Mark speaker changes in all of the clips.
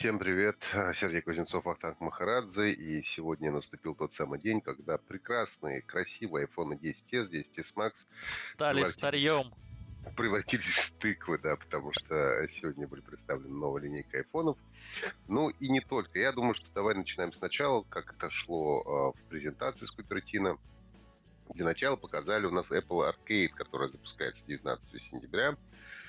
Speaker 1: Всем привет, Сергей Кузнецов, Ахтанг Махарадзе, и сегодня наступил тот самый день, когда прекрасные, красивые iPhone 10s, 10s Max
Speaker 2: стали старьем.
Speaker 1: Превратились в тыквы, да, потому что сегодня были представлены новая линейка айфонов. Ну и не только. Я думаю, что давай начинаем сначала, как это шло э, в презентации с Купертино. Для начала показали у нас Apple Arcade, которая запускается 19 сентября.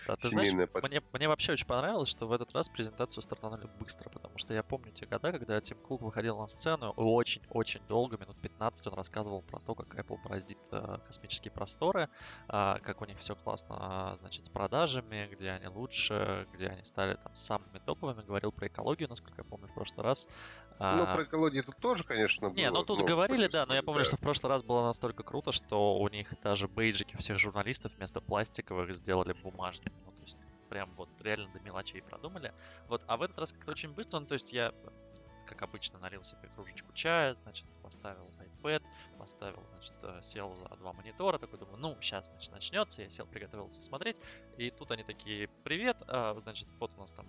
Speaker 2: Да, ты знаешь, под... мне, мне вообще очень понравилось, что в этот раз презентацию стартанули быстро, потому что я помню те года, когда Тим Кук выходил на сцену, очень-очень долго, минут 15 он рассказывал про то, как Apple бороздит э, космические просторы, э, как у них все классно, значит, с продажами, где они лучше, где они стали там самыми топовыми, говорил про экологию, насколько я помню, в прошлый раз.
Speaker 1: Ну, про экологию тут тоже, конечно, было.
Speaker 2: Не, ну тут ну, говорили, да, но я помню, да. что в прошлый раз было настолько круто, что у них даже бейджики всех журналистов вместо пластиковых сделали бумажными. Ну, то есть прям вот реально до мелочей продумали. Вот, а в этот раз как-то очень быстро, ну, то есть я как обычно, налил себе кружечку чая, значит, поставил iPad, поставил, значит, э, сел за два монитора, такой думаю, ну, сейчас, значит, начнется, я сел, приготовился смотреть, и тут они такие, привет, а, значит, вот у нас там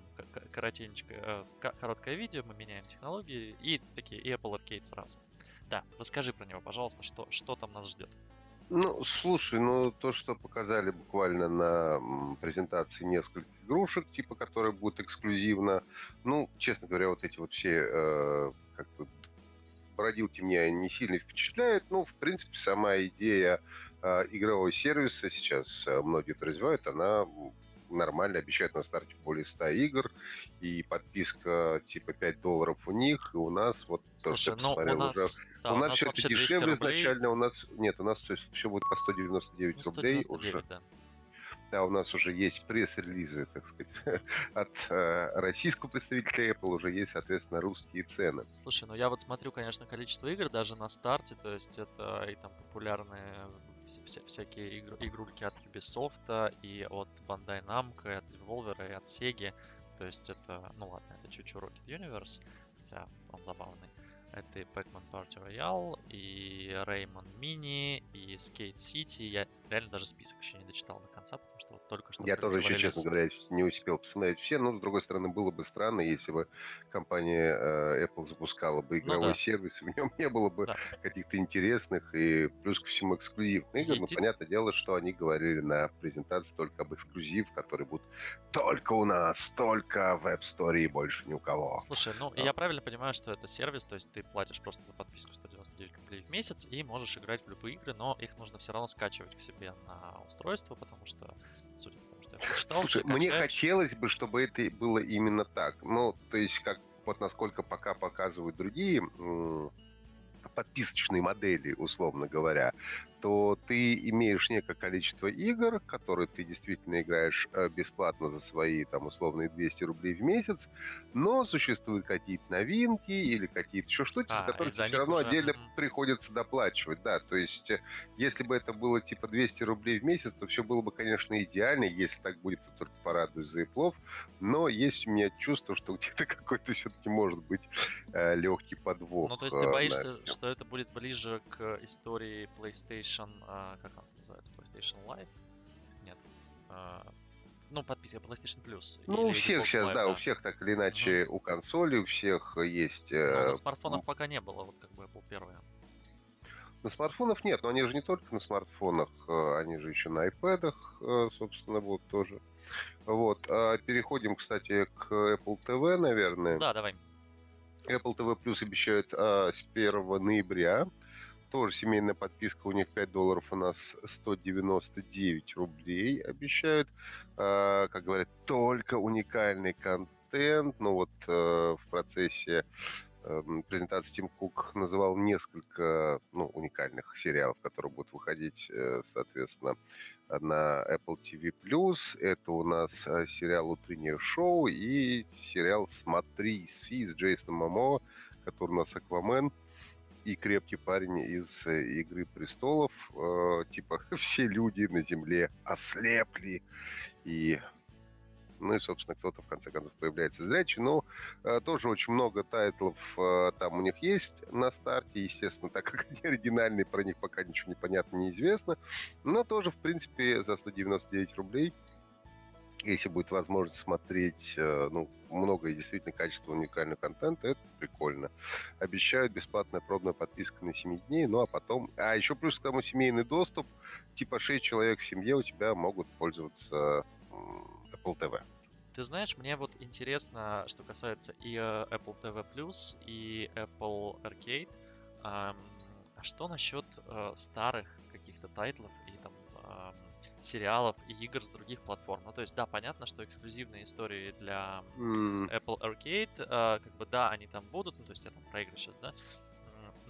Speaker 2: коротенькое, э, короткое видео, мы меняем технологии, и такие, и Apple Arcade сразу. Да, расскажи про него, пожалуйста, что, что там нас ждет.
Speaker 1: Ну, слушай, ну то, что показали буквально на презентации нескольких игрушек, типа, которые будут эксклюзивно, ну, честно говоря, вот эти вот все, э, как бы, породилки меня не сильно впечатляют. Ну, в принципе, сама идея э, игрового сервиса сейчас э, многие это развивают, она нормально, обещают на старте более 100 игр, и подписка типа 5 долларов у них, и у нас вот
Speaker 2: Слушай, то, ну, у нас, уже...
Speaker 1: да, у, нас, нас все это дешевле изначально, у нас нет, у нас все, все будет по 199 ну, 199, рублей уже. Да. Да, у нас уже есть пресс-релизы, так сказать, от э, российского представителя Apple, уже есть, соответственно, русские цены.
Speaker 2: Слушай, ну я вот смотрю, конечно, количество игр даже на старте, то есть это и там популярные вся, всякие игр, игрульки от Ubisoft, и от Bandai Namco, и от Devolver, и от Sega. То есть это, ну ладно, это чуть-чуть Rocket Universe, хотя он забавный. Это и Pac-Man Party Royale, и Rayman Mini, и Skate City. Я реально даже список еще не дочитал до конца, потому что вот только что...
Speaker 1: Я тоже еще, честно говоря, не успел посмотреть все, но, с другой стороны, было бы странно, если бы компания э, Apple запускала бы ну игровой ну, да. сервис, и в нем не было бы да. каких-то интересных и плюс ко всему эксклюзивных игр. Но понятное дело, что они говорили на презентации только об эксклюзив, который будет только у нас, только в App Store и больше ни у кого.
Speaker 2: Слушай, ну, я правильно понимаю, что это сервис, то есть ты платишь просто за подписку 199 рублей в месяц и можешь играть в любые игры, но их нужно все равно скачивать к себе на устройство, потому что, судя по тому, что я прочитал...
Speaker 1: Слушай, мне хотелось бы, чтобы это было именно так. Ну, то есть, как вот насколько пока показывают другие подписочные модели, условно говоря, то ты имеешь некое количество игр, которые ты действительно играешь э, бесплатно за свои, там, условные 200 рублей в месяц, но существуют какие-то новинки или какие-то еще штуки, а, за которые все равно уже... отдельно приходится доплачивать, да, то есть э, если бы это было типа 200 рублей в месяц, то все было бы, конечно, идеально, если так будет, то только порадуюсь за Иплов, но есть у меня чувство, что где-то какой-то все-таки может быть э, легкий подвох.
Speaker 2: Ну, то есть ты боишься, что это будет ближе к истории PlayStation а, как он называется, PlayStation Live? Нет. А, ну, подписка PlayStation Plus.
Speaker 1: Ну, у всех сейчас, Live, да, да, у всех так или иначе, угу. у консоли, у всех есть...
Speaker 2: Но э, на смартфонах пока не было, вот как бы Apple первая.
Speaker 1: На смартфонах нет, но они же не только на смартфонах, э, они же еще на iPad, э, собственно, будут тоже. Вот. А переходим, кстати, к Apple TV, наверное.
Speaker 2: Да, давай.
Speaker 1: Apple TV Plus обещают а, с 1 ноября тоже семейная подписка, у них 5 долларов, у нас 199 рублей обещают. Э, как говорят, только уникальный контент. Ну вот э, в процессе презентации Тим Кук называл несколько ну, уникальных сериалов, которые будут выходить, э, соответственно, на Apple TV+. Это у нас э, сериал «Утреннее шоу» и сериал «Смотри, Си» с Джейсоном Мамо, который у нас «Аквамен» и крепкий парень из э, «Игры престолов». Э, типа все люди на Земле ослепли. И ну и, собственно, кто-то в конце концов появляется зрячий. Но э, тоже очень много тайтлов э, там у них есть на старте. Естественно, так как они оригинальные, про них пока ничего не понятно, неизвестно. Но тоже, в принципе, за 199 рублей если будет возможность смотреть э, ну, много и действительно качественного уникального контента, это прикольно. Обещают бесплатная пробная подписка на 7 дней, ну а потом... А еще плюс к тому семейный доступ, типа 6 человек в семье у тебя могут пользоваться Apple TV.
Speaker 2: Ты знаешь, мне вот интересно, что касается и э, Apple TV Plus, и Apple Arcade. А что насчет э, старых каких-то тайтлов и там сериалов и игр с других платформ. Ну, то есть, да, понятно, что эксклюзивные истории для mm. Apple Arcade, э, как бы, да, они там будут, ну, то есть, я там проиграю сейчас, да,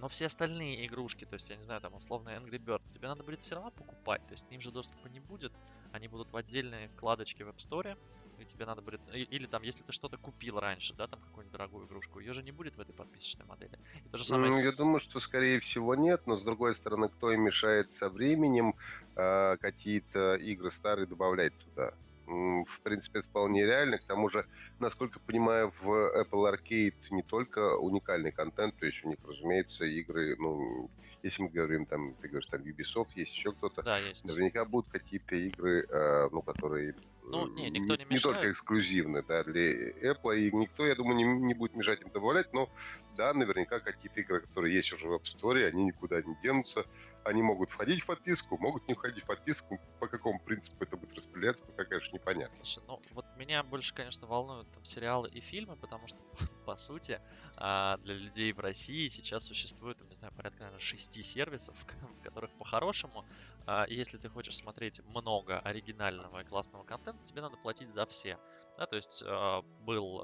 Speaker 2: но все остальные игрушки, то есть, я не знаю, там, условно, Angry Birds, тебе надо будет все равно покупать, то есть, к ним же доступа не будет, они будут в отдельной вкладочке в App Store, и тебе надо будет... Или там, если ты что-то купил раньше, да, там какую-нибудь дорогую игрушку, ее же не будет в этой подписочной модели.
Speaker 1: И то же самое ну, с... Я думаю, что скорее всего нет, но с другой стороны, кто им мешает со временем э, какие-то игры старые добавлять туда? В принципе, это вполне реально. К тому же, насколько понимаю, в Apple Arcade не только уникальный контент, то есть у них, разумеется, игры, ну, если мы говорим, там, ты говоришь, там Ubisoft, есть еще кто-то,
Speaker 2: да, есть.
Speaker 1: наверняка будут какие-то игры, э, ну, которые
Speaker 2: ну, не, никто не,
Speaker 1: не, не только эксклюзивны да, для Apple, и никто, я думаю, не, не будет мешать им добавлять, но да, наверняка какие-то игры, которые есть уже в App Store, они никуда не денутся, они могут входить в подписку, могут не входить в подписку. По какому принципу это будет распределяться, пока, конечно, непонятно.
Speaker 2: Слушай, ну вот меня больше, конечно, волнуют там сериалы и фильмы, потому что, по сути, а, для людей в России сейчас существует, не знаю, порядка, наверное, шести сервисов, в которых по-хорошему, а, если ты хочешь смотреть много оригинального и классного контента, тебе надо платить за все. Да, то есть а, был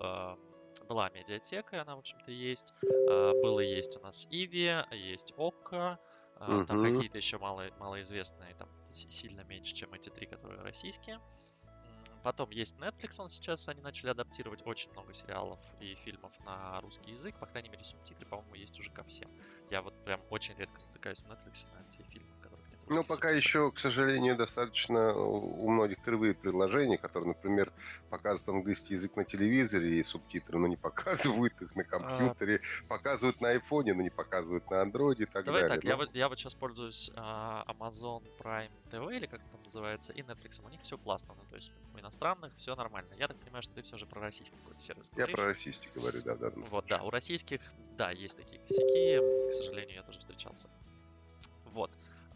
Speaker 2: была медиатека, она, в общем-то, есть. Было есть у нас Иви, есть Окко. Там какие-то еще мало, малоизвестные, там сильно меньше, чем эти три, которые российские. Потом есть Netflix, он сейчас, они начали адаптировать очень много сериалов и фильмов на русский язык. По крайней мере, субтитры, по-моему, есть уже ко всем. Я вот прям очень редко натыкаюсь в Netflix на те фильмы,
Speaker 1: ну, пока еще, к сожалению, достаточно у многих кривые предложения, которые, например, показывают английский язык на телевизоре и субтитры, но не показывают их на компьютере, а... показывают на айфоне, но не показывают на андроиде и так
Speaker 2: Давай
Speaker 1: далее.
Speaker 2: так, ну... я, вот, я вот сейчас пользуюсь а, Amazon Prime TV, или как там называется, и Netflix, у них все классно, ну, то есть у иностранных все нормально. Я так понимаю, что ты все же про российский какой-то сервис
Speaker 1: говоришь. Я про российский говорю, да, да.
Speaker 2: Вот, да, у российских, да, есть такие косяки, к сожалению, я тоже встречался.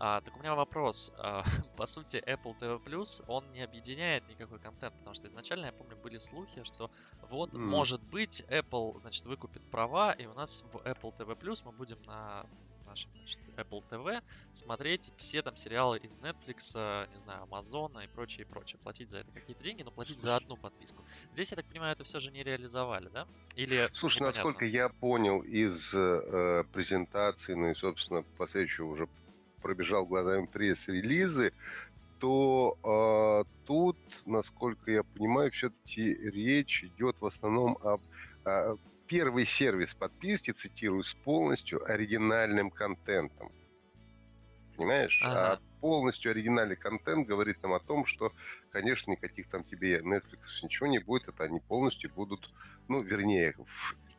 Speaker 2: А, так у меня вопрос. А, по сути, Apple TV Plus, он не объединяет никакой контент, потому что изначально, я помню, были слухи, что вот, mm. может быть, Apple, значит, выкупит права, и у нас в Apple TV мы будем на нашем значит, Apple TV смотреть все там сериалы из Netflix, не знаю, Amazon и прочее, и прочее. Платить за это какие-то деньги, но платить Слушай. за одну подписку. Здесь, я так понимаю, это все же не реализовали, да? Или
Speaker 1: Слушай, непонятно? насколько я понял из э, презентации, ну и, собственно, последующего уже пробежал глазами пресс-релизы, то э, тут, насколько я понимаю, все-таки речь идет в основном об э, первый сервис подписки, цитирую, с полностью оригинальным контентом. Понимаешь? Ага. А полностью оригинальный контент говорит нам о том, что, конечно, никаких там тебе Netflix ничего не будет, это они полностью будут, ну, вернее,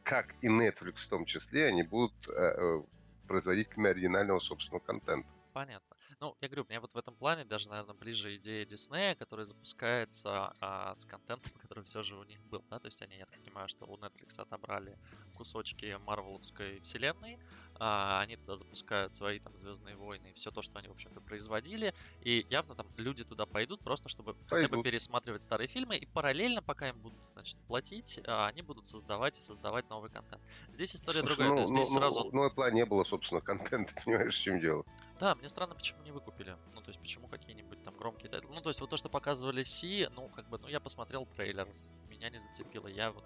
Speaker 1: как и Netflix в том числе, они будут э, производителями оригинального собственного контента.
Speaker 2: Понятно. Ну, я говорю, мне вот в этом плане даже, наверное, ближе идея Диснея, которая запускается а, с контентом, который все же у них был, да, то есть они, я так понимаю, что у Netflix отобрали кусочки Марвеловской вселенной, а, они туда запускают свои там Звездные войны и все то, что они, в общем-то, производили, и явно там люди туда пойдут просто, чтобы пойдут. хотя бы пересматривать старые фильмы, и параллельно, пока им будут, значит, платить, а, они будут создавать и создавать новый контент. Здесь история Слушай, другая, ну, есть здесь ну, сразу...
Speaker 1: Ну, Apple не было, собственно, контента, понимаешь, в чем дело.
Speaker 2: Да, мне странно, почему не выкупили. Ну, то есть, почему какие-нибудь там громкие Ну, то есть, вот то, что показывали Си, ну, как бы, ну, я посмотрел трейлер, меня не зацепило. Я вот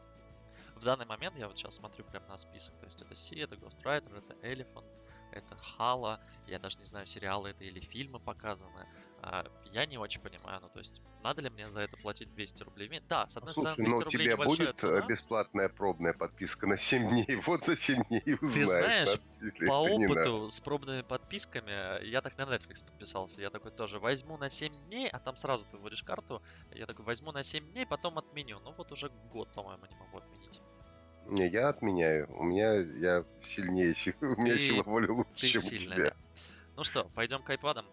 Speaker 2: в данный момент, я вот сейчас смотрю прям на список, то есть это Си, это Ghostwriter, это Elephant, это Хала, я даже не знаю, сериалы это или фильмы показаны. А, я не очень понимаю, ну то есть надо ли мне за это платить 200 рублей? Да, с одной Слушай, стороны 200
Speaker 1: рублей тебе будет э, цена. бесплатная пробная подписка на 7 дней, вот за 7 дней узнаешь.
Speaker 2: Ты знаешь, по опыту с пробными подписками, я так на Netflix подписался, я такой тоже возьму на 7 дней, а там сразу ты вводишь карту, я такой возьму на 7 дней, потом отменю. Ну вот уже год, по-моему, не могу отменить.
Speaker 1: Не, я отменяю. У меня я сильнее, у меня сила воли лучше,
Speaker 2: ты чем сильный, у тебя. Да. Ну что, пойдем к айпадам?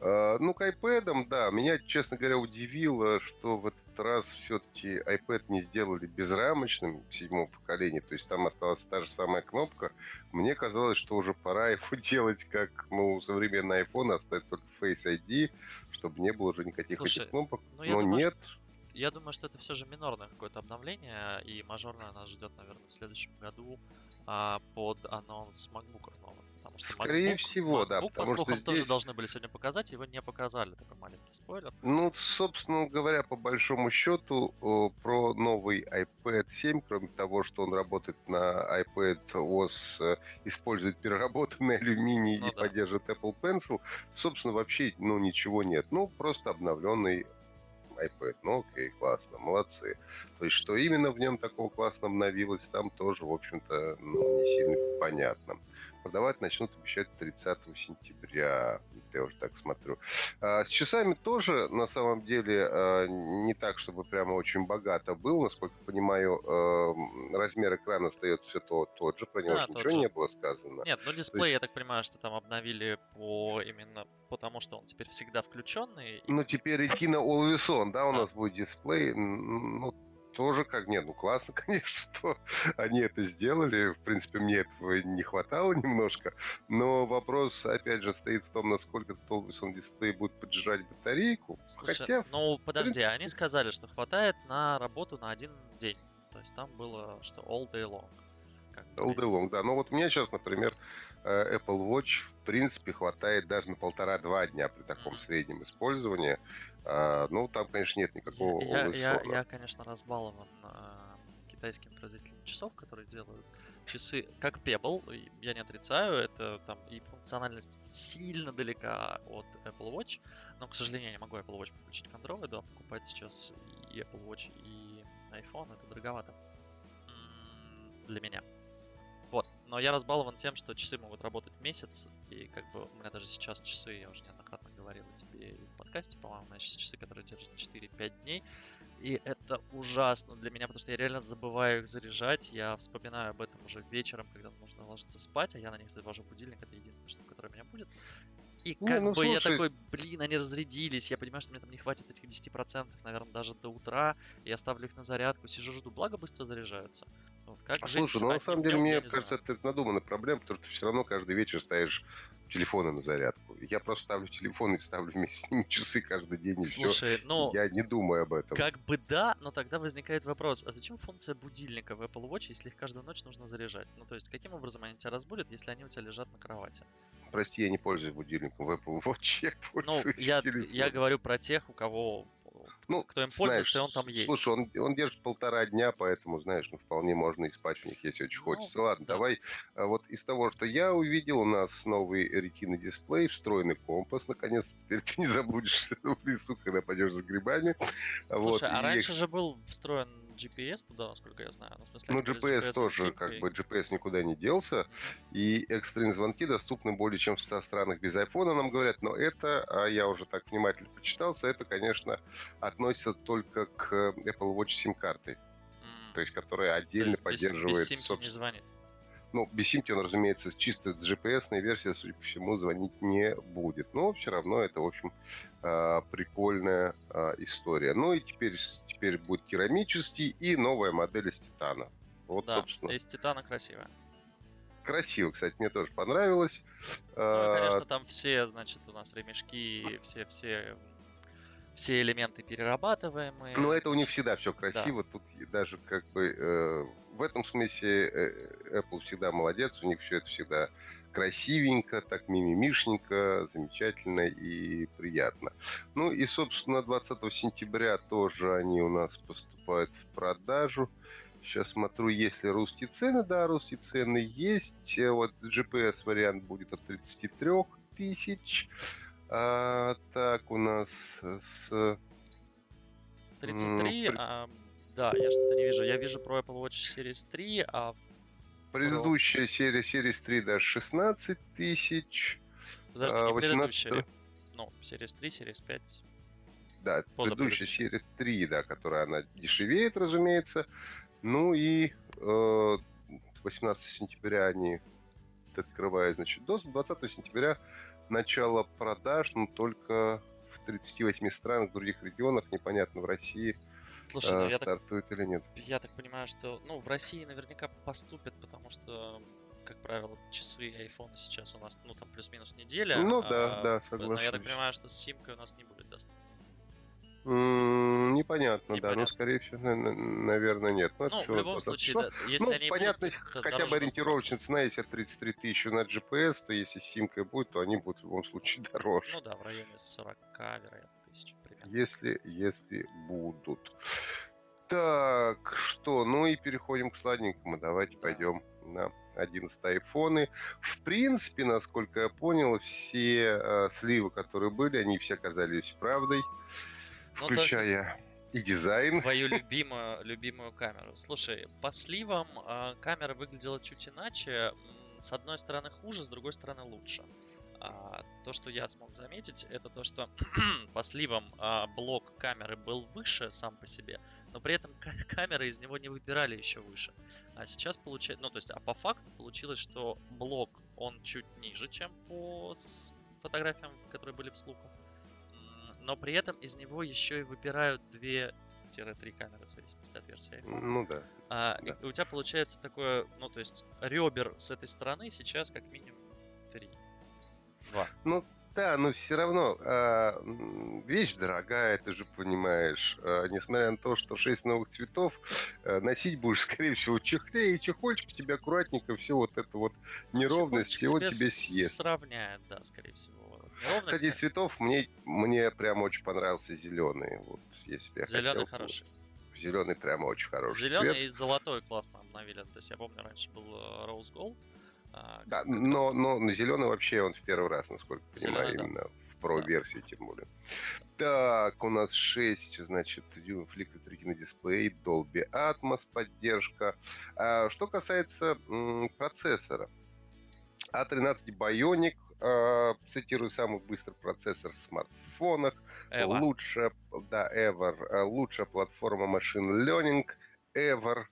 Speaker 1: А, ну, к iPad, да, меня, честно говоря, удивило, что в этот раз все-таки iPad не сделали безрамочным седьмого поколения, то есть там осталась та же самая кнопка. Мне казалось, что уже пора его делать как, ну, современный iPhone, оставить только Face ID, чтобы не было уже никаких Слушай, этих кнопок. Ну, Но думаю, нет.
Speaker 2: Что, я думаю, что это все же минорное какое-то обновление, и мажорное нас ждет, наверное, в следующем году а, под анонс MacBook новых.
Speaker 1: Потому что Скорее MacBook, всего, MacBook, да.
Speaker 2: MacBook, по слухам, здесь... тоже должны были сегодня показать, его не показали, такой маленький спойлер.
Speaker 1: Ну, собственно говоря, по большому счету, про новый iPad 7, кроме того, что он работает на iPad OS, э, использует переработанный алюминий ну, и да. поддерживает Apple Pencil, собственно, вообще, ну, ничего нет. Ну, просто обновленный iPad. Ну, окей, классно, молодцы. То есть, что именно в нем такого классно обновилось, там тоже, в общем-то, ну, не сильно понятно. Продавать начнут обещать 30 сентября. Я уже так смотрю. А, с часами тоже, на самом деле, а, не так, чтобы прямо очень богато был. Насколько понимаю, а, размер экрана остается все то, тот же. Про него да, ничего же. не было сказано.
Speaker 2: Нет, ну дисплей, есть... я так понимаю, что там обновили по именно потому, что он теперь всегда включенный.
Speaker 1: Ну, теперь Retina Always On, да, у да. нас будет дисплей. Ну, тоже как нет, ну классно, конечно, что они это сделали. В принципе, мне этого не хватало немножко. Но вопрос, опять же, стоит в том, насколько Dolby дисплей будет поджирать батарейку.
Speaker 2: Слушай, Хотя, ну подожди, принципе... они сказали, что хватает на работу на один день. То есть там было, что all day long.
Speaker 1: All day long, да. Но вот у меня сейчас, например, э, Apple Watch в принципе хватает даже на полтора-два дня при таком среднем использовании. А, ну, там, конечно, нет никакого
Speaker 2: я, я, я, конечно, разбалован а, китайским производителем часов, которые делают часы как Pebble, я не отрицаю, это там и функциональность сильно далека от Apple Watch, но, к сожалению, я не могу Apple Watch подключить к Android, а покупать сейчас и Apple Watch, и iPhone, это дороговато для меня. Но я разбалован тем, что часы могут работать месяц, и как бы у меня даже сейчас часы, я уже неоднократно говорил тебе в подкасте, по-моему, у меня сейчас часы, которые держат 4-5 дней, и это ужасно для меня, потому что я реально забываю их заряжать, я вспоминаю об этом уже вечером, когда нужно ложиться спать, а я на них завожу будильник, это единственное, что, которое у меня будет. И как не, ну, бы слушай... я такой, блин, они разрядились, я понимаю, что мне там не хватит этих 10%, наверное, даже до утра, я ставлю их на зарядку, сижу, жду, благо быстро заряжаются. Вот как
Speaker 1: а слушай, ну на самом деле, мне кажется, это надуманная проблема, потому что ты все равно каждый вечер ставишь телефоны на зарядку. Я просто ставлю телефон и ставлю вместе с ними часы каждый день.
Speaker 2: Слушай,
Speaker 1: все. ну... Я не думаю об этом.
Speaker 2: Как бы да, но тогда возникает вопрос, а зачем функция будильника в Apple Watch, если их каждую ночь нужно заряжать? Ну, то есть, каким образом они тебя разбудят, если они у тебя лежат на кровати?
Speaker 1: Прости, я не пользуюсь будильником в Apple Watch, я
Speaker 2: ну, пользуюсь Ну, я, я говорю про тех, у кого ну, кто им пользуется, знаешь, он там есть.
Speaker 1: Слушай, он, он держит полтора дня, поэтому, знаешь, ну, вполне можно и спать в них, если очень ну, хочется. Ладно, да. давай. А вот из того, что я увидел, у нас новый ретина дисплей, встроенный компас. Наконец-то теперь ты не забудешься в лесу, когда пойдешь за грибами.
Speaker 2: Слушай, вот, а раньше же был встроен GPS туда, насколько я знаю.
Speaker 1: Ну, смысле, ну GPS, GPS тоже, как бы, GPS никуда не делся. И экстренные звонки доступны более чем в 100 странах без iPhone, нам говорят. Но это, а я уже так внимательно почитался, это, конечно, относится только к Apple Watch сим-карты. Mm. То есть, которая отдельно То есть поддерживает... Без, без
Speaker 2: симки не звонит.
Speaker 1: Ну, он, разумеется, чисто с GPS-ной версией, судя по всему, звонить не будет. Но все равно это, в общем, а, прикольная а, история. Ну и теперь, теперь будет керамический и новая модель из титана.
Speaker 2: Вот, да, собственно. из титана красивая.
Speaker 1: Красиво, кстати, мне тоже понравилось.
Speaker 2: Ну, а, конечно, там все, значит, у нас ремешки, все, все все элементы перерабатываемые.
Speaker 1: Ну, это у них всегда все красиво. Да. Тут даже как бы э, в этом смысле э, Apple всегда молодец. У них все это всегда красивенько, так мимимишненько, замечательно и приятно. Ну и, собственно, 20 сентября тоже они у нас поступают в продажу. Сейчас смотрю, есть ли русские цены. Да, русские цены есть. Вот GPS-вариант будет от 33 тысяч. А, так, у нас с...
Speaker 2: 33, а, да, я что-то не вижу. Я вижу про Apple Watch Series 3, а...
Speaker 1: Предыдущая про... серия Series 3 даже 16 тысяч.
Speaker 2: Подожди, а, 18... не Ну, Series 3, Series 5.
Speaker 1: Да, предыдущая Series 3, да, которая она дешевеет, разумеется. Ну и э, 18 сентября они открывают, значит, доступ. 20 сентября начало продаж, но только в 38 странах, в других регионах, непонятно, в России
Speaker 2: Слушай, ну,
Speaker 1: э,
Speaker 2: я, так,
Speaker 1: стартует или нет.
Speaker 2: я так понимаю, что ну, в России наверняка поступят, потому что, как правило, часы и айфоны сейчас у нас, ну, там плюс-минус неделя.
Speaker 1: Ну да,
Speaker 2: а,
Speaker 1: да,
Speaker 2: Но я так понимаю, что с симкой у нас не будет доступно.
Speaker 1: М, Непонятно, да, ну,
Speaker 2: Непонятно.
Speaker 1: скорее всего, на- на- наверное, нет. это
Speaker 2: Ну, в любом случае, да, если
Speaker 1: Ну,
Speaker 2: они
Speaker 1: понятно,
Speaker 2: будут,
Speaker 1: хотя бы ориентировочная
Speaker 2: поступать.
Speaker 1: цена, если 33 тысячи на GPS, то если с симкой будет, то они будут в любом случае дороже.
Speaker 2: Ну да, в районе 40, вероятно.
Speaker 1: Если, если будут. Так, что? Ну и переходим к сладенькому. Давайте
Speaker 2: Да.
Speaker 1: пойдем на 11 айфоны. В принципе, насколько я понял, все э, сливы, которые были, они все оказались правдой,
Speaker 2: Ну,
Speaker 1: включая и дизайн.
Speaker 2: Твою любимую, любимую камеру. Слушай, по сливам а, камера выглядела чуть иначе. С одной стороны хуже, с другой стороны лучше. А, то, что я смог заметить, это то, что по сливам а, блок камеры был выше сам по себе, но при этом ка- камеры из него не выбирали еще выше. А сейчас получается, ну то есть, а по факту получилось, что блок он чуть ниже, чем по фотографиям, которые были вслух. М, Но при этом из него еще и выбирают 2-3 камеры в зависимости от версии iPhone.
Speaker 1: Ну да.
Speaker 2: А, и
Speaker 1: да.
Speaker 2: у тебя получается такое, ну то есть ребер с этой стороны сейчас как минимум 3. 2.
Speaker 1: Ну да, но все равно м, вещь дорогая, ты же понимаешь. А, несмотря на то, что 6 новых цветов, а, носить будешь, скорее всего, в чехле, и чехольчик тебе аккуратненько, все вот это вот неровность, его тебе съест.
Speaker 2: Сравняет, да, скорее всего. Неровность,
Speaker 1: Кстати, из цветов мне, мне прям очень понравился зеленый. Вот, если я
Speaker 2: зеленый
Speaker 1: хотел,
Speaker 2: хороший.
Speaker 1: Зеленый прямо очень хороший
Speaker 2: Зеленый
Speaker 1: цвет.
Speaker 2: и золотой классно обновили. То есть я помню, раньше был э, Rose Gold. А,
Speaker 1: Да,
Speaker 2: как- как
Speaker 1: но, но зеленый вообще он в первый раз, насколько понимаю,
Speaker 2: Зелёный, да.
Speaker 1: именно в Pro-версии тем более. Так, у нас 6, значит, дюймов Liquid Retina дисплей, Dolby Atmos поддержка. А, что касается м, процессора. A13 Bionic, а, цитирую, самый быстрый процессор в смартфонах.
Speaker 2: Эва.
Speaker 1: Лучшая, да, ever, а, лучшая платформа Machine Learning ever,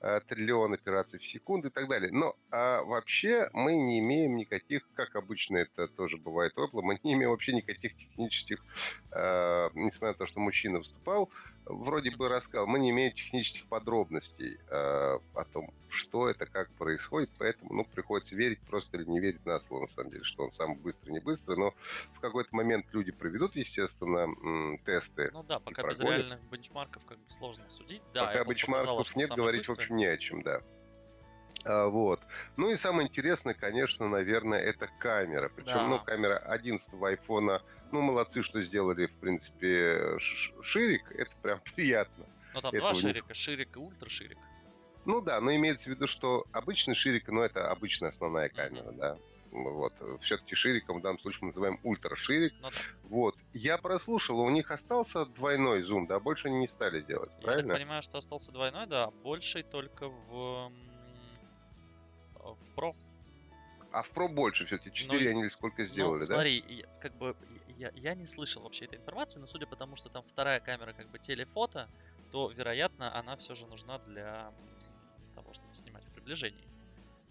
Speaker 1: а, триллион операций в секунду и так далее. Но а, вообще мы не имеем никаких, как обычно это тоже бывает у Apple, мы не имеем вообще никаких технических, а, несмотря на то, что мужчина выступал, вроде бы рассказал, мы не имеем технических подробностей а, о том, что это, как происходит, поэтому, ну, приходится верить просто или не верить на слово, на самом деле, что он самый быстрый, не быстрый, но в какой-то момент люди проведут, естественно, тесты,
Speaker 2: Ну да, пока без реальных бенчмарков как бы сложно судить. Да,
Speaker 1: Пока
Speaker 2: Apple
Speaker 1: бенчмарков нет, говорить, в
Speaker 2: быстрый.
Speaker 1: общем, не о чем, да. А, вот. Ну и самое интересное, конечно, наверное, это камера. Причем,
Speaker 2: Да.
Speaker 1: ну, камера 11 айфона, ну, молодцы, что сделали, в принципе, ширик. Это прям приятно.
Speaker 2: Ну там
Speaker 1: это
Speaker 2: два
Speaker 1: у них.
Speaker 2: ширика, ширик и ультра ширик.
Speaker 1: Ну да, но имеется в виду, что обычный ширик, ну, это обычная основная камера, да. Ну, Вот. Все-таки шириком в данном случае мы называем ультраширик.
Speaker 2: Ну да.
Speaker 1: Вот. Я прослушал, у них остался двойной зум, да, больше они не стали делать,
Speaker 2: Я
Speaker 1: правильно?
Speaker 2: понимаю, что остался двойной, да, больший только в, в Pro.
Speaker 1: А в Pro больше все-таки. 4
Speaker 2: Ну,
Speaker 1: они или сколько сделали,
Speaker 2: ну,
Speaker 1: да?
Speaker 2: смотри, я- как бы я, я не слышал вообще этой информации, но судя по тому, что там вторая камера как бы телефото, то, вероятно, она все же нужна для того, чтобы снимать в приближении.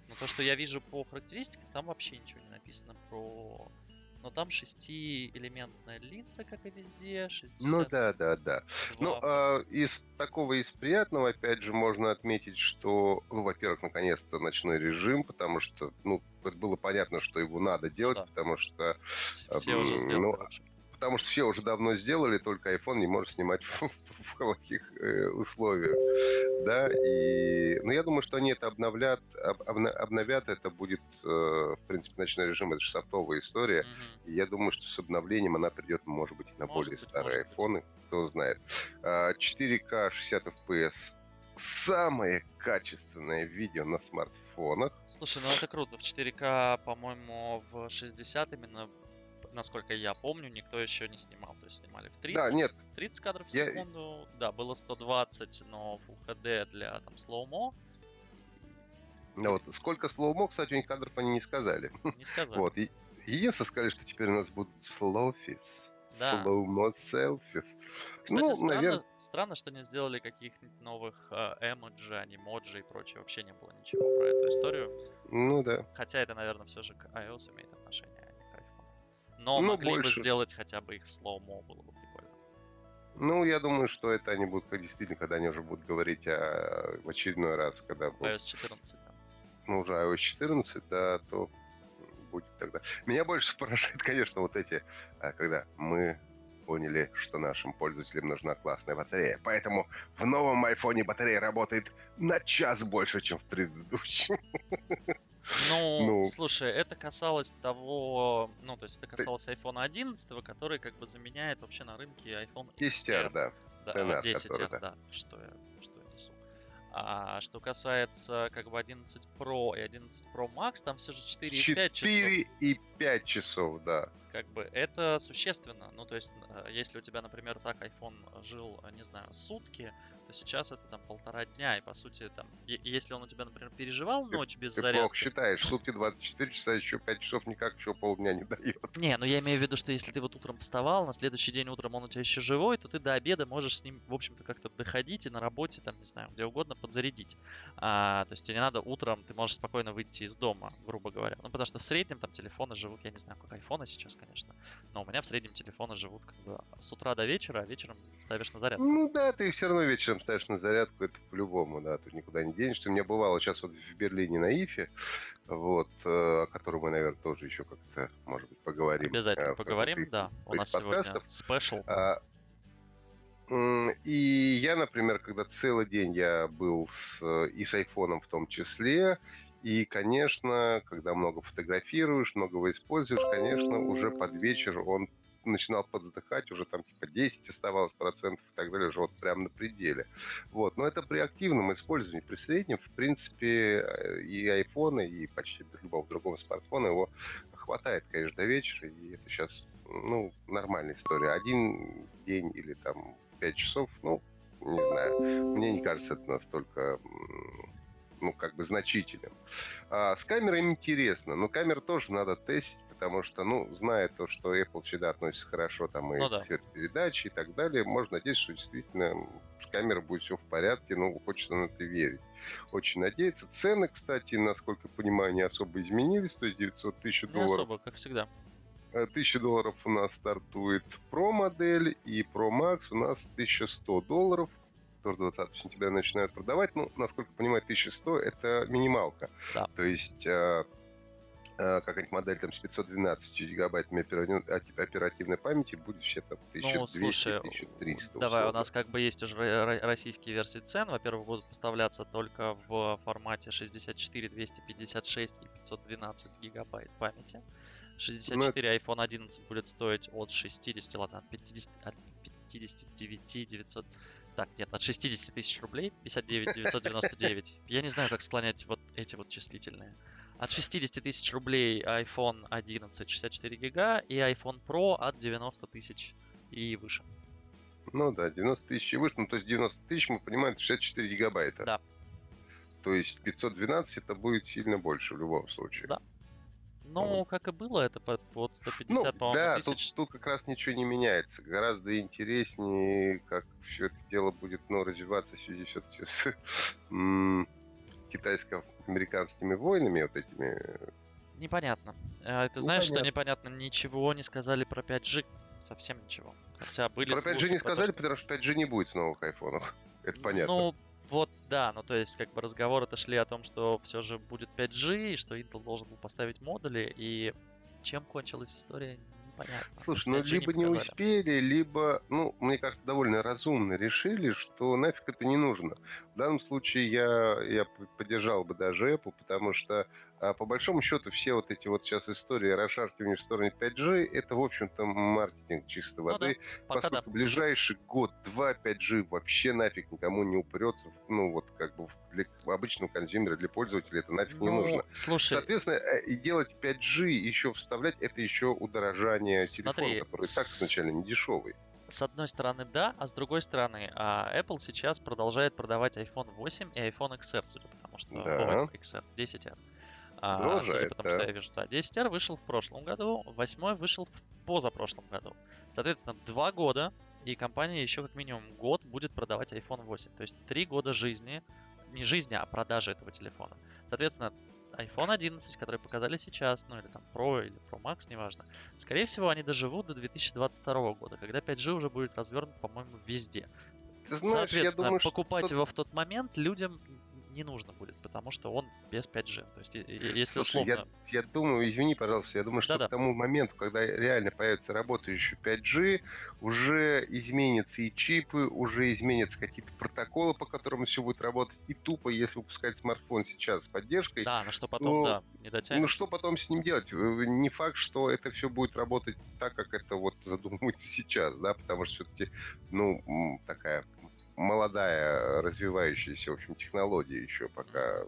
Speaker 2: Но то, что я вижу по характеристикам, там вообще ничего не написано про... Но там шестиэлементная линза, как и везде, 60
Speaker 1: Ну да, да, да. Ну,
Speaker 2: Два.
Speaker 1: а, из такого, из приятного, опять же, можно отметить, что, ну, во-первых, наконец-то ночной режим, потому что, ну, было понятно, что его надо делать,
Speaker 2: да.
Speaker 1: потому что,
Speaker 2: Все уже сделали,
Speaker 1: ну,
Speaker 2: в общем-то.
Speaker 1: Потому что все уже давно сделали, только iPhone не может снимать в, в плохих э, условиях, да, и, ну, я думаю, что они это обновлят, об- обна- обновят, это будет, э, в принципе, ночной режим, это же софтовая история,
Speaker 2: Мгм.
Speaker 1: и я думаю, что с обновлением она придет, может быть, и на
Speaker 2: Может
Speaker 1: более
Speaker 2: быть,
Speaker 1: старые айфоны, кто знает. А, 4К 60 FPS. Самое качественное видео на смартфонах.
Speaker 2: Слушай, ну это круто. В 4К, по-моему, в 60 именно, насколько я помню, никто еще не снимал. То есть снимали в 30.
Speaker 1: Да, нет.
Speaker 2: 30 кадров в
Speaker 1: Я-
Speaker 2: секунду. Да, было 120, но Full HD для там slow-mo.
Speaker 1: Ну Вот. Сколько slow-mo, кстати, у них кадров они не сказали.
Speaker 2: Не сказали.
Speaker 1: Вот. И единственное, сказали, что теперь у нас будут slofies.
Speaker 2: Да.
Speaker 1: Slow-mo selfies.
Speaker 2: Кстати,
Speaker 1: ну,
Speaker 2: странно,
Speaker 1: навер-
Speaker 2: странно, что не сделали каких-нибудь новых э, emoji, Animoji и прочее. Вообще не было ничего про эту историю.
Speaker 1: Ну да.
Speaker 2: Хотя это, наверное, все же к iOS имеет отношение, Но ну, могли больше. бы сделать хотя бы их в слоумо, было бы прикольно.
Speaker 1: Ну, я думаю, что это они будут действительно, когда они уже будут говорить о, в очередной раз, когда
Speaker 2: будет... iOS 14, да.
Speaker 1: Ну, уже iOS 14, да, то будет тогда. Меня больше поражает, конечно, вот эти, а, когда мы поняли, что нашим пользователям нужна классная батарея. Поэтому в новом айфоне батарея работает на час больше, чем в предыдущем.
Speaker 2: Ну, ну, слушай, это касалось того, ну, то есть это касалось iPhone 11, который как бы заменяет вообще на рынке iPhone
Speaker 1: 10R, да.
Speaker 2: Да, 10R, да. да. Что я, что я несу. А что касается как бы 11 Pro и 11 Pro Max, там все же 4,5 часов.
Speaker 1: 4,5 часов, да.
Speaker 2: Как бы это существенно. Ну, то есть, э, если у тебя, например, так iPhone жил, не знаю, сутки, то сейчас это там полтора дня, и по сути там, если он у тебя, например, переживал ночь без
Speaker 1: ты
Speaker 2: зарядки...
Speaker 1: плохо считаешь, сутки 24 часа, еще 5 часов никак еще полдня не дает.
Speaker 2: Не, ну я имею в виду, что если ты вот утром вставал, на следующий день утром он у тебя еще живой, то ты до обеда можешь с ним, в общем-то, как-то доходить и на работе, там, не знаю, где угодно подзарядить. А, то есть тебе не надо утром, ты можешь спокойно выйти из дома, грубо говоря. Ну, потому что в среднем там телефоны живут, я не знаю, как айфоны сейчас, конечно, но у меня в среднем телефоны живут как бы с утра до вечера, а вечером ставишь на зарядку.
Speaker 1: Ну да, ты все равно вечером ставишь на зарядку, это по-любому, да, ты никуда не денешься. У меня бывало сейчас вот в Берлине на Ифе, вот, э, о котором мы, наверное, тоже еще как-то, может быть, поговорим.
Speaker 2: Обязательно э, поговорим, да. У нас подкастов. сегодня спешл. А,
Speaker 1: и я, например, когда целый день я был с, и с айфоном в том числе, и, конечно, когда много фотографируешь, много его используешь, конечно, уже под вечер он начинал подздыхать, уже там типа 10 оставалось процентов и так далее, уже вот прям на пределе. Вот. Но это при активном использовании, при среднем, в принципе, э, и айфона, и почти любого другого смартфона его хватает, конечно, до вечера, и это сейчас, ну, нормальная история. Один день или там 5 часов, ну, не знаю, мне не кажется это настолько ну, как бы значительным. А с камерой интересно, но камеру тоже надо тестить, потому что, ну, зная то, что Apple всегда относится хорошо, там, и ну, да. цветопередачи и так далее, можно надеяться, что действительно с камерой будет все в порядке, ну, хочется на это верить. Очень надеяться. Цены, кстати, насколько понимаю, не особо изменились, то есть 900 тысяч долларов. Не
Speaker 2: особо, как всегда.
Speaker 1: 1000 долларов у нас стартует Pro модель, и Pro Max у нас 1100 долларов. Тоже 20 сентября начинают продавать. Ну, насколько я понимаю, 1100 это минималка. Да. То есть э, Э, какая-нибудь модель там с 512 гигабайтами оперативной памяти будет вообще там 1200-1300.
Speaker 2: Ну, давай, у нас как бы есть уже российские версии цен. Во-первых, будут поставляться только в формате 64, 256 и 512 гигабайт памяти. 64 ну, iPhone 11 будет стоить от 60, ладно, от 50, от 59 900 так, нет, от 60 тысяч рублей, 59 999. Я не знаю, как склонять вот эти вот числительные. От 60 тысяч рублей iPhone 11 64 гига и iPhone Pro от 90 тысяч и выше.
Speaker 1: Ну да, 90 тысяч и выше. Ну, то есть 90 тысяч, мы понимаем, 64 гигабайта.
Speaker 2: Да.
Speaker 1: То есть 512 это будет сильно больше в любом случае.
Speaker 2: Да. Ну, как и было, это под, под 150, ну, по-моему,
Speaker 1: да, тысяч. Тут, тут как раз ничего не меняется. Гораздо интереснее, как все это дело будет ну, развиваться в связи все-таки с китайско-американскими войнами вот этими.
Speaker 2: Непонятно. А, ты знаешь, Непонятно. что непонятно, ничего не сказали про 5G. Совсем ничего. Хотя были
Speaker 1: Про 5G не сказали, что... потому что 5G не будет с новых айфонов. Это понятно.
Speaker 2: Ну, вот, да, ну то есть как бы разговоры-то шли о том, что все же будет 5G, и что Intel должен был поставить модули, и чем кончилась история, непонятно.
Speaker 1: Слушай, ну либо не, не успели, либо, ну, мне кажется, довольно разумно решили, что нафиг это не нужно. В данном случае я, я поддержал бы даже Apple, потому что а по большому счету все вот эти вот сейчас истории расшаркивания в стороне 5G, это, в общем-то, маркетинг чистой ну воды. Ну да, поскольку да. ближайший год-два 5G вообще нафиг никому не упрется. Ну, вот как бы для обычного консюмера, для пользователя это нафиг ну, не нужно.
Speaker 2: Слушай...
Speaker 1: Соответственно, э, и делать 5G еще вставлять, это еще удорожание Смотри, телефона, который с... так сначала не дешевый.
Speaker 2: С одной стороны, да, а с другой стороны, а Apple сейчас продолжает продавать iPhone 8 и iPhone XR, судя по тому, что да. Ой, XR 10R. А, Продолжает, потому да. что я вижу, да, 10R вышел в прошлом году, 8 вышел в позапрошлом году. Соответственно, два года, и компания еще как минимум год будет продавать iPhone 8. То есть три года жизни, не жизни, а продажи этого телефона. Соответственно, iPhone 11, который показали сейчас, ну или там Pro или Pro Max, неважно, скорее всего, они доживут до 2022 года, когда 5G уже будет развернут, по-моему, везде. Ты знаешь, Соответственно, я думаю, покупать что... его в тот момент людям не нужно будет, потому что он без 5G. То есть, если Слушай, условно...
Speaker 1: я, я думаю, извини, пожалуйста, я думаю, что Да-да. к тому моменту, когда реально появится работающий 5G, уже изменятся и чипы, уже изменятся какие-то протоколы, по которым все будет работать, и тупо, если выпускать смартфон сейчас с поддержкой...
Speaker 2: Да, но что потом, ну, да, не дотянет.
Speaker 1: Ну, что потом с ним делать? Э, не факт, что это все будет работать так, как это вот задумывается сейчас, да, потому что все-таки, ну, такая молодая, развивающаяся, в общем, технология еще пока,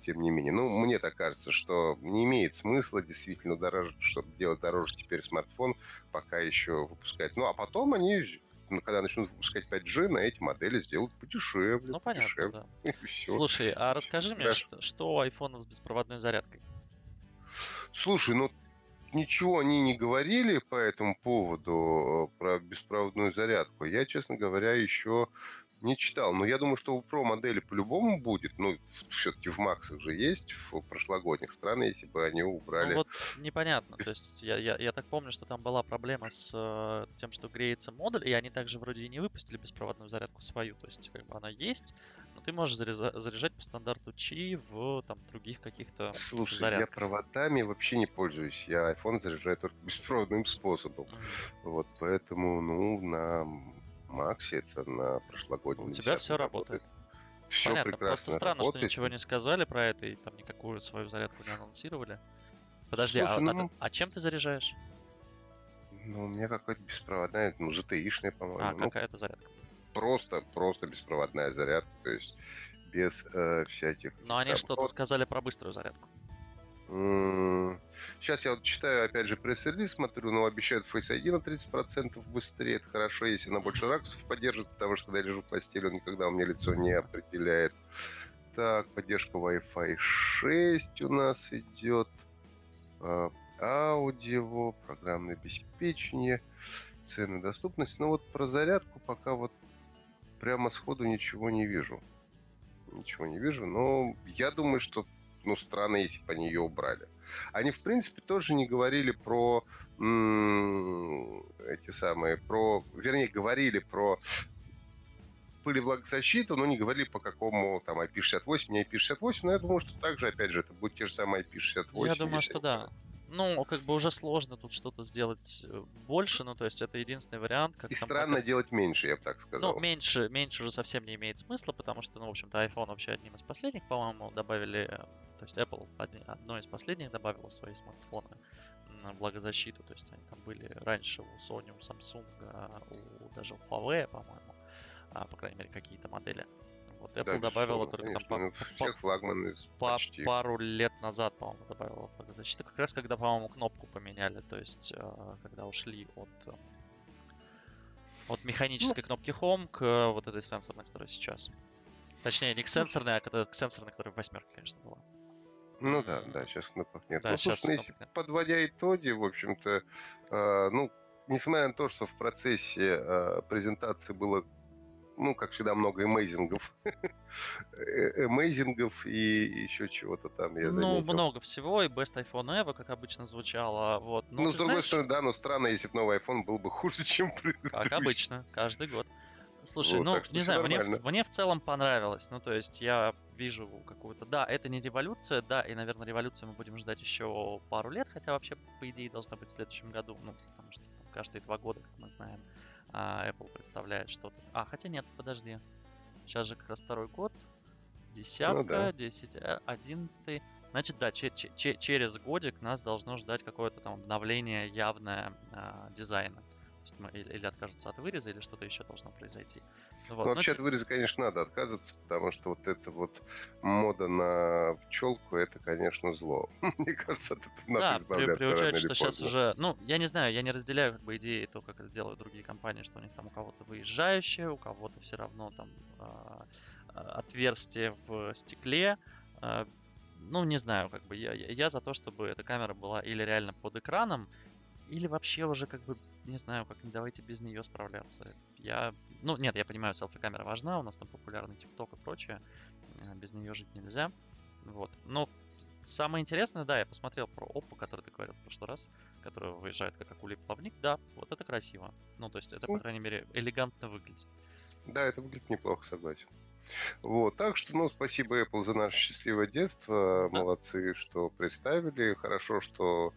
Speaker 1: тем не менее. Ну, мне так кажется, что не имеет смысла действительно дороже, чтобы делать дороже теперь смартфон, пока еще выпускать. Ну, а потом они ну, когда начнут выпускать 5G, на эти модели сделают подешевле.
Speaker 2: Ну, понятно, подешевле. да. Слушай, а расскажи мне, что, что у айфонов с беспроводной зарядкой?
Speaker 1: Слушай, ну ничего они не говорили по этому поводу, э, про беспроводную зарядку. Я, честно говоря, еще не читал. Но я думаю, что у Pro модели по-любому будет. Ну, все-таки в Максах же есть, в прошлогодних странах, если бы они убрали. Ну,
Speaker 2: вот непонятно. То есть я, я, я так помню, что там была проблема с э, тем, что греется модуль, и они также вроде и не выпустили беспроводную зарядку свою. То есть как бы она есть, но ты можешь заряжать, заряжать по стандарту Qi в там других каких-то
Speaker 1: Слушай, зарядках. я проводами вообще не пользуюсь. Я iPhone заряжаю только беспроводным способом. Mm-hmm. Вот, поэтому, ну, на Максе, это на прошлогоднем.
Speaker 2: У тебя все работает. работает. Все Понятно, прекрасно просто странно, работает. что ничего не сказали про это и там никакую свою зарядку не анонсировали. Подожди, Слушай, а, ну... а, а чем ты заряжаешь?
Speaker 1: Ну, у меня какая-то беспроводная, ну, GTI-шная, по-моему.
Speaker 2: А,
Speaker 1: ну,
Speaker 2: какая-то зарядка?
Speaker 1: Просто, просто беспроводная зарядка, то есть без э, всяких...
Speaker 2: Но они что-то сказали про быструю зарядку.
Speaker 1: Сейчас я вот читаю, опять же, пресс-релиз, смотрю, но обещают Face ID на 30% быстрее. Это хорошо, если она больше ракурсов поддержит, потому что когда я лежу в постели, он никогда у меня лицо не определяет. Так, поддержка Wi-Fi 6 у нас идет. А, аудио, программное обеспечение, цены, доступность. Но вот про зарядку пока вот прямо сходу ничего не вижу. Ничего не вижу, но я думаю, что ну, странно, если бы они ее убрали. Они, в принципе, тоже не говорили про м- эти самые, про, вернее, говорили про пылевлагозащиту, но не говорили по какому там IP68, не IP68, но я думаю, что также, опять же, это будет те же самые IP68.
Speaker 2: Я думаю, что да. Ну, как бы уже сложно тут что-то сделать э, больше, ну, то есть это единственный вариант.
Speaker 1: Как И странно показ... делать меньше, я бы так сказал.
Speaker 2: Ну, меньше, меньше уже совсем не имеет смысла, потому что, ну, в общем-то, iPhone вообще одним из последних, по-моему, добавили, э, то есть Apple одно из последних добавила в свои смартфоны влагозащиту, то есть они там были раньше у Sony, у Samsung, а у даже у Huawei, по-моему, а, по крайней мере, какие-то модели. Вот Apple да, добавила только конечно, там
Speaker 1: по, всех флагманы
Speaker 2: по, пару лет назад, по-моему, добавила защиту. Как раз когда, по-моему, кнопку поменяли, то есть э, когда ушли от э, от механической ну, кнопки Home к э, вот этой сенсорной, которая сейчас. Точнее, не к сенсорной, а к, к сенсорной, которая в восьмерке, конечно, была.
Speaker 1: Ну да, да, сейчас кнопок нет. Да, ну, сейчас слушай, кнопок нет. подводя итоги, в общем-то, э, ну, несмотря на то, что в процессе э, презентации было ну, как всегда, много эмейзингов. эмейзингов и еще чего-то там, я
Speaker 2: Ну, много всего, и Best iPhone Ever, как обычно звучало, вот.
Speaker 1: Ну, ну с другой стороны, да, но странно, если бы новый iPhone был бы хуже, чем
Speaker 2: предыдущий. Как обычно, каждый год. Слушай, вот, ну, не знаю, мне, мне в целом понравилось. Ну, то есть я вижу какую-то... Да, это не революция, да, и, наверное, революцию мы будем ждать еще пару лет, хотя вообще, по идее, должна быть в следующем году, ну, потому что каждые два года, как мы знаем, а Apple представляет что-то. А, хотя нет, подожди. Сейчас же как раз второй год. Десятка, ну, да. 10, 11. Значит, да, че- че- через годик нас должно ждать какое-то там обновление явное э, дизайна. То есть мы или откажутся от выреза, или что-то еще должно произойти.
Speaker 1: Вот. Ну, вообще от выреза, конечно, надо отказываться, потому что вот эта вот мода на пчелку, это, конечно, зло. Мне кажется, этого надо да, избавляться при, приучать,
Speaker 2: что сейчас уже... Ну, я не знаю, я не разделяю как бы идеи то, как это делают другие компании, что у них там у кого-то выезжающие, у кого-то все равно там э, отверстие в стекле. Э, ну, не знаю, как бы я, я за то, чтобы эта камера была или реально под экраном, или вообще уже как бы, не знаю, как не давайте без нее справляться. Я, ну нет, я понимаю, селфи-камера важна, у нас там популярный ТикТок и прочее, без нее жить нельзя. Вот. Но самое интересное, да, я посмотрел про Oppo, который ты говорил в прошлый раз, который выезжает как акулий плавник, да, вот это красиво. Ну, то есть это, по крайней мере, элегантно выглядит.
Speaker 1: Да, это выглядит неплохо, согласен. Вот, так что, ну, спасибо Apple за наше счастливое детство. Да. Молодцы, что представили. Хорошо, что,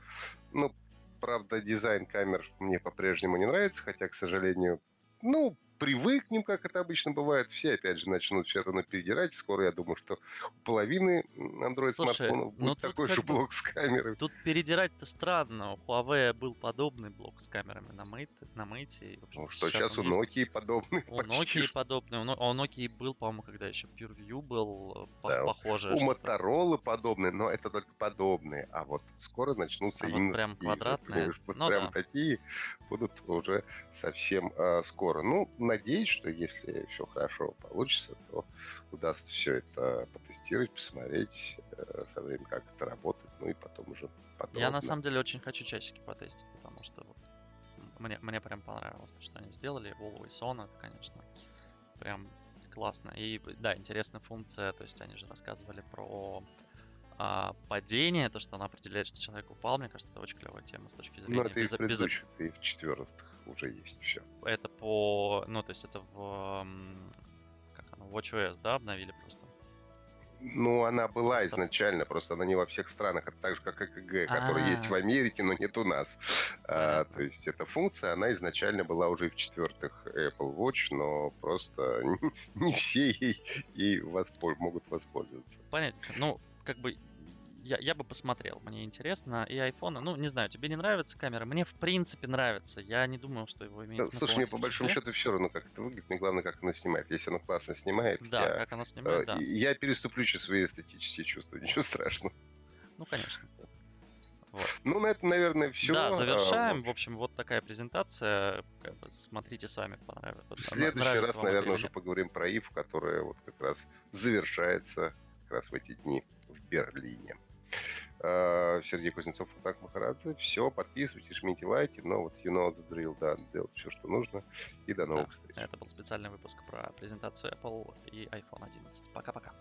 Speaker 1: ну, правда, дизайн камер мне по-прежнему не нравится, хотя, к сожалению, ну, привыкнем, как это обычно бывает, все опять же начнут все равно передирать. Скоро я думаю, что у половины Android Слушай, смартфонов будет ну, такой же блок с камерой.
Speaker 2: Тут передирать-то странно. У Huawei был подобный блок с камерами на Mate, на Mate. И,
Speaker 1: общем, ну, что сейчас, сейчас у Nokia есть. подобный.
Speaker 2: У Nokia подобный. У Nokia был, по-моему, когда еще PureView был да, похоже.
Speaker 1: У Motorola подобный, но это только подобные. А вот скоро начнутся а
Speaker 2: именно вот прям такие, квадратные.
Speaker 1: Вот ну, прям да. такие будут уже совсем э, скоро. Ну, надеюсь, что если все хорошо получится, то удастся все это потестировать, посмотреть э, со временем, как это работает, ну и потом уже подробно.
Speaker 2: Я на самом деле очень хочу часики потестить, потому что вот мне, мне прям понравилось то, что они сделали. Always On, это, конечно, прям классно. И да, интересная функция, то есть они же рассказывали про а, падение, то, что она определяет, что человек упал, мне кажется, это очень клевая тема с точки зрения...
Speaker 1: Ну, это без, и в предыдущих, без... и в четвертых уже есть все.
Speaker 2: Это по... Ну, то есть это в... Как оно? В WatchOS, да, обновили просто?
Speaker 1: Ну, она была просто... изначально, просто она не во всех странах. Это так же, как ЭКГ, который А-а-а. есть в Америке, но нет у нас. А, то есть эта функция, она изначально была уже в четвертых Apple Watch, но просто не все ей, ей воспол- могут воспользоваться.
Speaker 2: Понятно. Ну, как бы я, я бы посмотрел, мне интересно. И iPhone, ну, не знаю, тебе не нравится камера? Мне, в принципе, нравится. Я не думал, что его имеет да,
Speaker 1: смысл. Слушай, мне по большому счету все равно, как это выглядит. Мне главное, как оно снимает. Если оно классно снимает,
Speaker 2: да, я, как оно снимает, да.
Speaker 1: я переступлю через свои эстетические чувства, ничего страшного.
Speaker 2: Ну, конечно.
Speaker 1: Вот. Ну, на этом, наверное, все.
Speaker 2: Да, завершаем. А, в общем, вот такая презентация. Как бы, смотрите сами,
Speaker 1: понравится. В следующий раз, наверное, уже поговорим про ИФ, которая вот как раз завершается как раз в эти дни в Берлине. Э, Сергей Кузнецов, Футак Махарадзе. Все, подписывайтесь, жмите лайки. Но вот you know the drill, да, делать все, что нужно. И до новых да, встреч.
Speaker 2: Это был специальный выпуск про презентацию Apple и iPhone 11. Пока-пока.